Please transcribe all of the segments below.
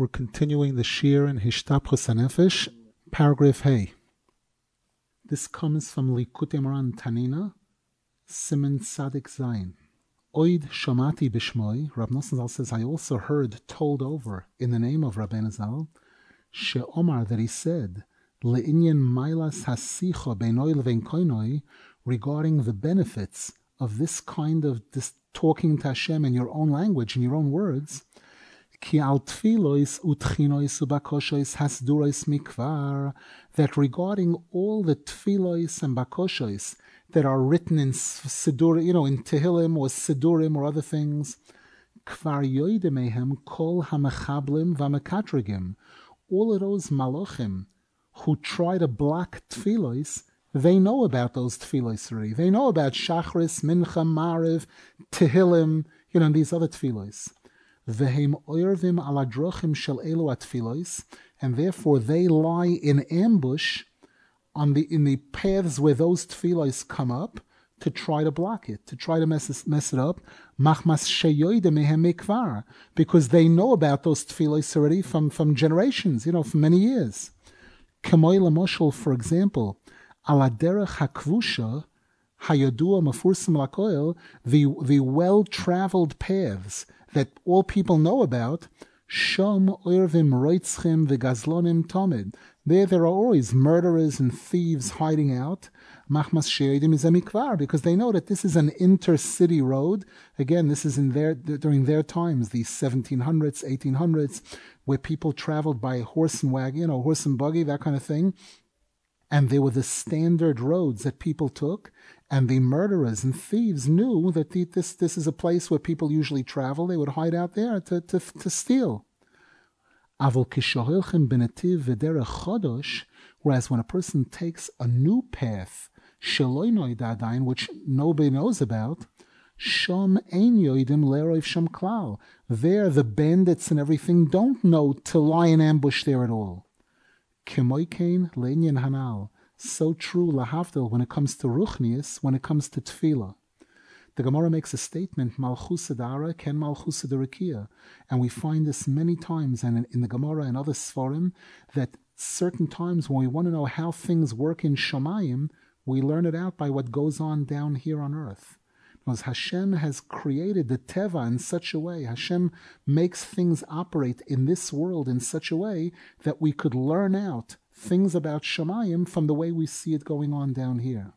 We're continuing the Shir in Hishtapchus Hanefesh, paragraph Hey. This comes from Likutei Moharan Tanina, Simon Sadik Zayin. Oid Shomati Bishmoi, Rab Zal says, I also heard told over in the name of Rabbeinu Zal, She Omar, that he said, Le'inyan Mailas Hasicha Beinoi Levein Koinoi, regarding the benefits of this kind of this talking to Hashem in your own language, in your own words, Ki utchinois ubakoshois mikvar, that regarding all the tfilois and bakoshois that are written in Sidur, you know, in Tehillim or Sidurim or other things, kvar yoidemehem kol hamechablim v'amekatrigim, all of those malochim who try to block tfilois, they know about those tfilos already. They know about Shachris, Mincha, Mariv, Tehillim, you know, and these other tfilos. Vehem oirvim aladrochim shel elu atfilos, and therefore they lie in ambush on the in the paths where those tfilos come up to try to block it, to try to mess, mess it up. Machmas mehem because they know about those tfilos already from, from generations, you know, for many years. Kemoy Moshel, for example, aladerech hakvusha, hayadua mafursim lakoil, the the well-traveled paths that all people know about, Shom Oirvim Roitzchim V'Gazlonim Tomid. There, there are always murderers and thieves hiding out. Machmas Sheedim is a mikvar because they know that this is an intercity road. Again, this is in their during their times, the 1700s, 1800s, where people traveled by horse and wagon, or horse and buggy, that kind of thing. And they were the standard roads that people took. And the murderers and thieves knew that the, this, this is a place where people usually travel. They would hide out there to, to, to steal. Whereas when a person takes a new path, which nobody knows about, there the bandits and everything don't know to lie in ambush there at all so true lahavdil when it comes to ruchnius, when it comes to tefillah. The Gemara makes a statement, Malchus Dara ken Malchus Rikia. And we find this many times and in, the Gemara and other Sfarim that certain times when we want to know how things work in Shamayim, we learn it out by what goes on down here on earth. Because Hashem has created the Teva in such a way, Hashem makes things operate in this world in such a way that we could learn out things about Shemayim from the way we see it going on down here.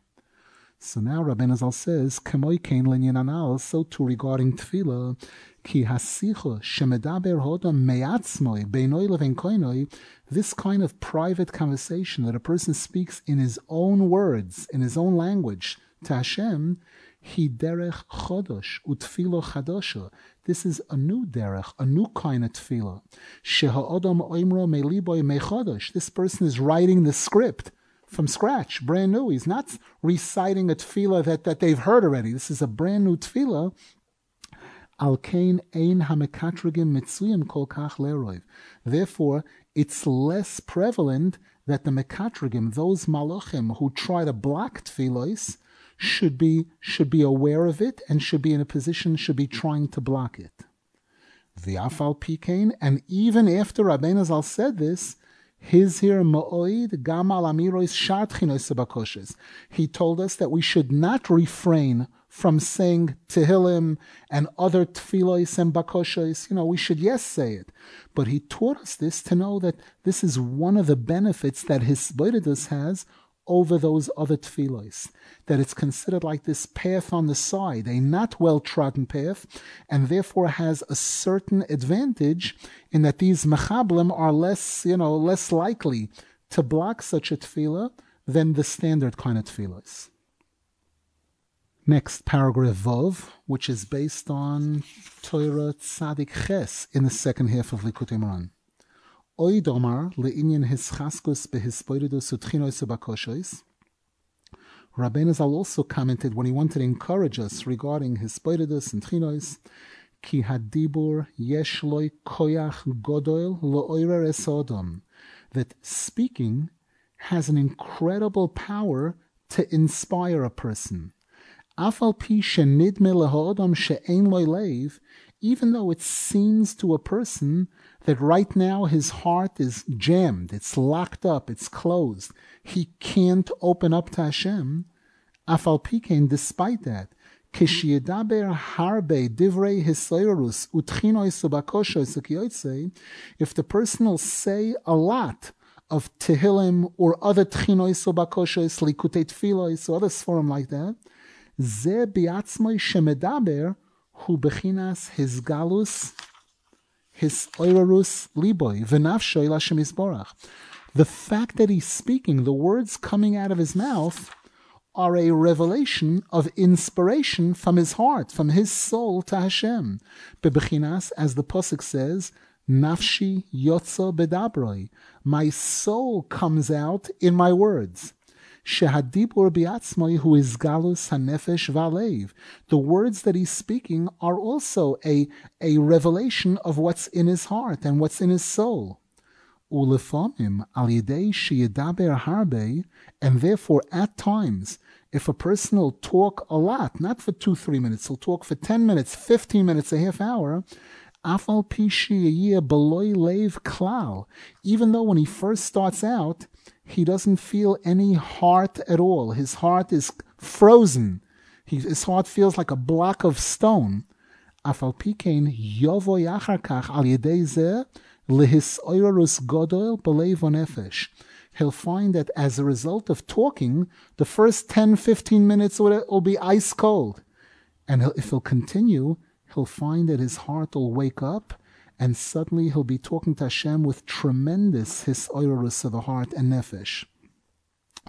So now Rabbi Nazal says, "Kemoi kein anal." So too regarding tefillah, ki hasicha shemedaber hodam meyatzmoi beinoi leven koinoi. This kind of private conversation that a person speaks in his own words, in his own language to Hashem, he derech chodosh utfilo chadosha. This is a new derech, a new kind of tefillah. Sheha'odam oimro meliboy mechodosh. This person is writing the script from scratch, brand new. He's not reciting a tefillah that, that they've heard already. This is a brand new tefillah. Al kain ein hamekatrigim mitzuyim kol kach leroiv. Therefore, it's less prevalent that the mekatrigim, those malachim who try to block tefillos, should be should be aware of it and should be in a position should be trying to block it. The afal pikain, and even after Rabbeinu said this, his here ma'oid gamal amirois shat He told us that we should not refrain from saying tehillim and other tefillos and bakoshos. You know, we should yes say it, but he taught us this to know that this is one of the benefits that his Hisbodedus has over those other tefillos. That it's considered like this path on the side, a not well trodden path, and therefore has a certain advantage in that these mechablim are less, you know, less likely to block such a tefillah than the standard kind of tefillahs. Next, paragraph Vov, which is based on Torah Tzadik Ches in the second half of Likutei Moharan. Oidomar le'inyan hischaskus behispoidus utchinois bakoshois. Rabbeinu Zal also commented when he wanted to encourage us regarding hispodidus and chinois, ki hadibur yesh loy koyach godoil lo'oirer esodom, that speaking has an incredible power to inspire a person. Afal pi shenidme lehodom she'en loy leiv, even though it seems to a person that right now his heart is jammed, it's locked up, it's closed. He can't open up to Hashem. Afal Pikain, despite that, if the person will say a lot of Tehillim or other Tchinois or Bakoshois, Likutei or other form like that, Ze Biatzmoi Shemedaber, Hu Bechinas His his oirarus liboy. The fact that he's speaking, the words coming out of his mouth, are a revelation of inspiration from his heart, from his soul to Hashem. Bebechinas, as the Pasuk says, Nafshi yotzo bedabroi. My soul comes out in my words. Shehadibur biatzmoi, who is galus hanefesh valev. The words that he's speaking are also a, a revelation of what's in his heart and what's in his soul. Ulefomim al yidei sheyedaber harbe, and therefore at times, if a person will talk a lot, not for two, three minutes, he'll talk for 10 minutes, 15 minutes, a half hour, even though when he first starts out, he doesn't feel any heart at all. His heart is frozen. His heart feels like a block of stone. He'll find that as a result of talking, the first 10, 15 minutes will be ice cold. And if he'll continue, he'll find that his heart will wake up and suddenly he'll be talking to Hashem with tremendous hisoirus of the heart and nefesh.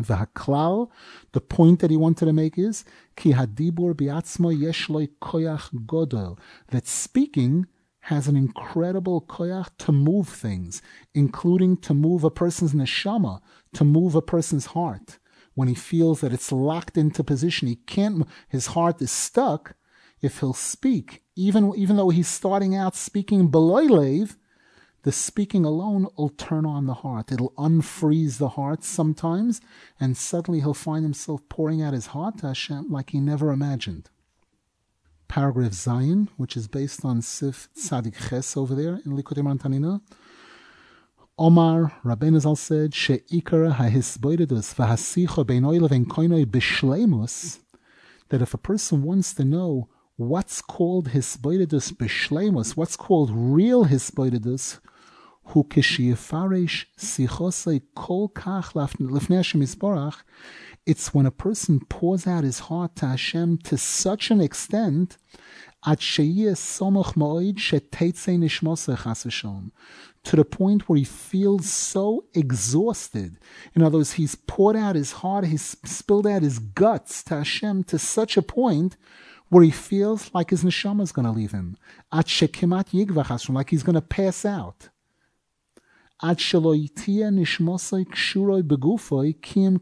V'haklal, the point that he wanted to make is ki hadibur biatzmo yesh koyach godol, that speaking has an incredible koyach to move things, including to move a person's neshama, to move a person's heart. When he feels that it's locked into position, he can't, his heart is stuck, if he'll speak, even even though he's starting out speaking below lave, the speaking alone will turn on the heart. It'll unfreeze the heart sometimes, and suddenly he'll find himself pouring out his heart to Hashem like he never imagined. Paragraph Zion, which is based on Sif Tzadik Ches over there in Likutei Tanina. Omar Rabbeinu Zal said, "She'ikara hahisboidedus v'hasicha beinoy leven koinoi b'shleimus." That if a person wants to know what's called hisboidus b'shleimus, what's called real hisboidus, hu kishiyafaresh sichosei kol kach lefnei Hashem Yisborach, it's when a person pours out his heart to Hashem to such an extent at somoch moed to the point where he feels so exhausted. In other words, he's poured out his heart, he's spilled out his guts to Hashem to such a point where he feels like his neshama is going to leave him. At shekimat like he's going to pass out. Nishmosoi kshuroi kim.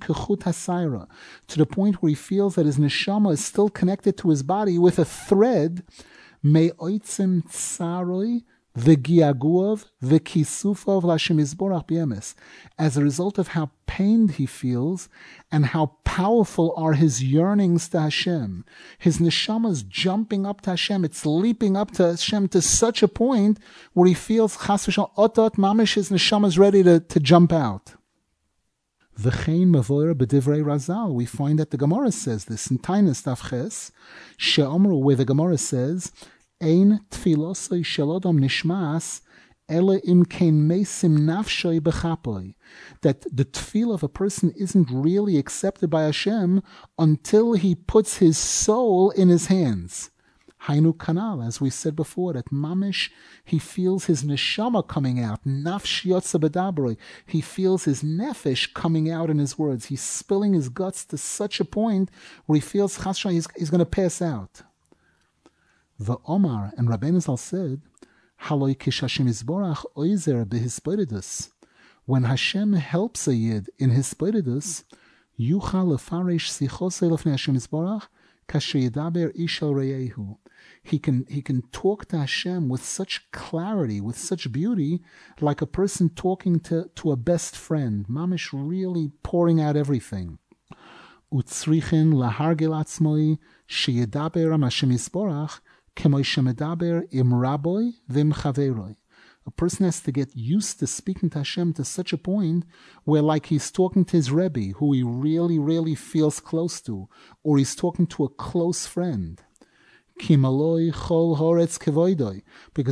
To the point where he feels that his neshama is still connected to his body with a thread. Tsaroi v'giaguov v'kisufov l'Hashem Yisborach b'yemes, as a result of how pained he feels and how powerful are his yearnings to Hashem. His neshama is jumping up to Hashem, it's leaping up to Hashem to such a point where he feels chas otot mamish, his neshama is ready to, to jump out. V'chein mavoyer b'divrei Razal. We find that the Gemara says this in Tainus Tavches, She'omru, where the Gemara says Ein tfilosoi shelodom nishmas ele im mesim nafshoi bechapoi. That the tefillah of a person isn't really accepted by Hashem until he puts his soul in his hands. Hainu kanal, as we said before, that mamish, he feels his neshama coming out, nafsh He feels his nefesh coming out in his words. He's spilling his guts to such a point where he feels chasha, he's, he's going to pass out. The Omar and Rabbeinu Zal said, Haloi kish Hashem Yisborach oizer behispodidus. When Hashem helps a yid in hispodidus, yuchal lefaresh sichosei lefnei Hashem Yisborach kasher yidaber ishal reyehu. He can he can talk to Hashem with such clarity, with such beauty, like a person talking to, to a best friend. Mamish really pouring out everything. Utzrichin lahargil atzmoi sheyedaber Hashem Yisborach A person has to get used to speaking to Hashem to such a point where, like, he's talking to his Rebbe, who he really, really feels close to, or he's talking to a close friend. Because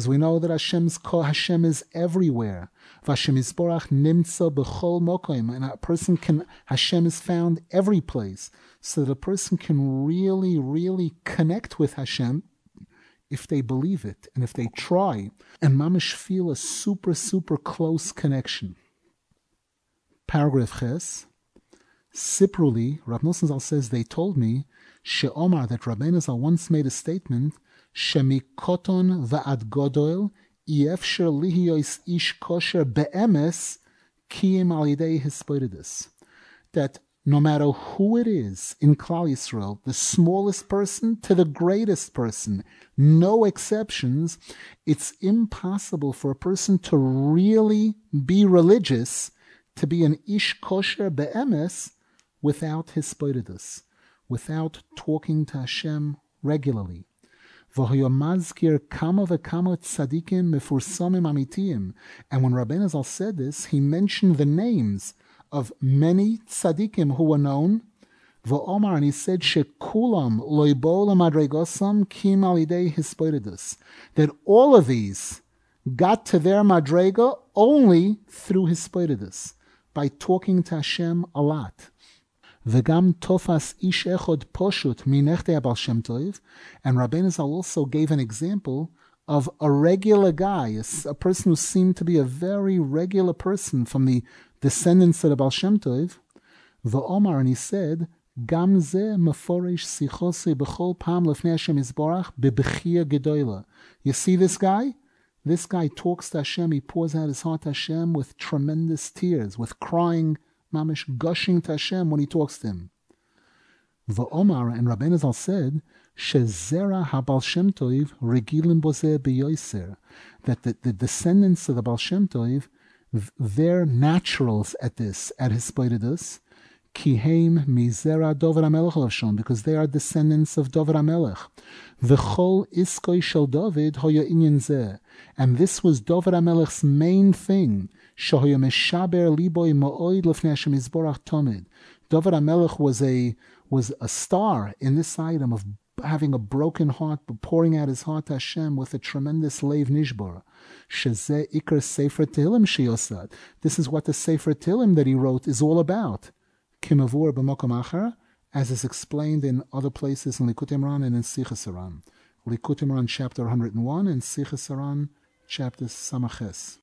we know that Hashem's Hashem is everywhere. Vashem Yisborach nimtza b'chol mokoim, and a person can Hashem is found every place, so that a person can really, really connect with Hashem if they believe it and if they try, and mamish feel a super, super close connection. Paragraph Ches. Sipruli, Rav Nosson Zal says, they told me, She'omar, that Rabbeinu Zal once made a statement, Shemikoton va'ad godoil, Yefsher lihios ish kosher be'emes, kiyim alidei hispodidus. That no matter who it is in Klal Yisrael, the smallest person to the greatest person, no exceptions, it's impossible for a person to really be religious, to be an ish kosher be'emes, without hispoidus, without talking to Hashem regularly. And when Rabbeinu Zal said this, he mentioned the names of many tzaddikim who were known. V'omar, and he said, Shekulam loibo madregosam kim. That all of these got to their madrega only through hispodidus, by talking to Hashem a lot. V'gam tofas ish echod poshut minechte abal Shem Tov, and Rabbeinu also gave an example of a regular guy, a, person who seemed to be a very regular person from the descendants of the Baal Shem Tov, Omar, and he said, Gam ze meforish sichose b'chol pam lefnei Hashem Yisborach bebechia gedoyla. You see this guy? This guy talks to Hashem, he pours out his heart to Hashem with tremendous tears, with crying, mamish gushing to Hashem when he talks to him. The Omar and Rabbeinu Zal said, Shezera HaBal Shem regilim boze beyoiser, that the, the descendants of the Baal Shem they're naturals at this, at Hispoididus. Kiheim mizera Dover Amelech because they are descendants of Dover Amelech. V'chol iskoi shel David hoya inyan zeh. And this was Dover Amelech's main thing. Shohoya meshaber liboy ma'oid lefnei Hashem Yisborach tomid. Dover Amelech was a was a star in this item of having a broken heart, but pouring out his heart to Hashem with a tremendous leiv nishbar. Shezeh ikar sefer tehillim shiyosad. This is what the sefer tehillim that he wrote is all about. Kimavur b'mokom achar, as is explained in other places in Likutei Moharan and in Sichas Likutei Moharan chapter 101 and Sichas chapter Samaches.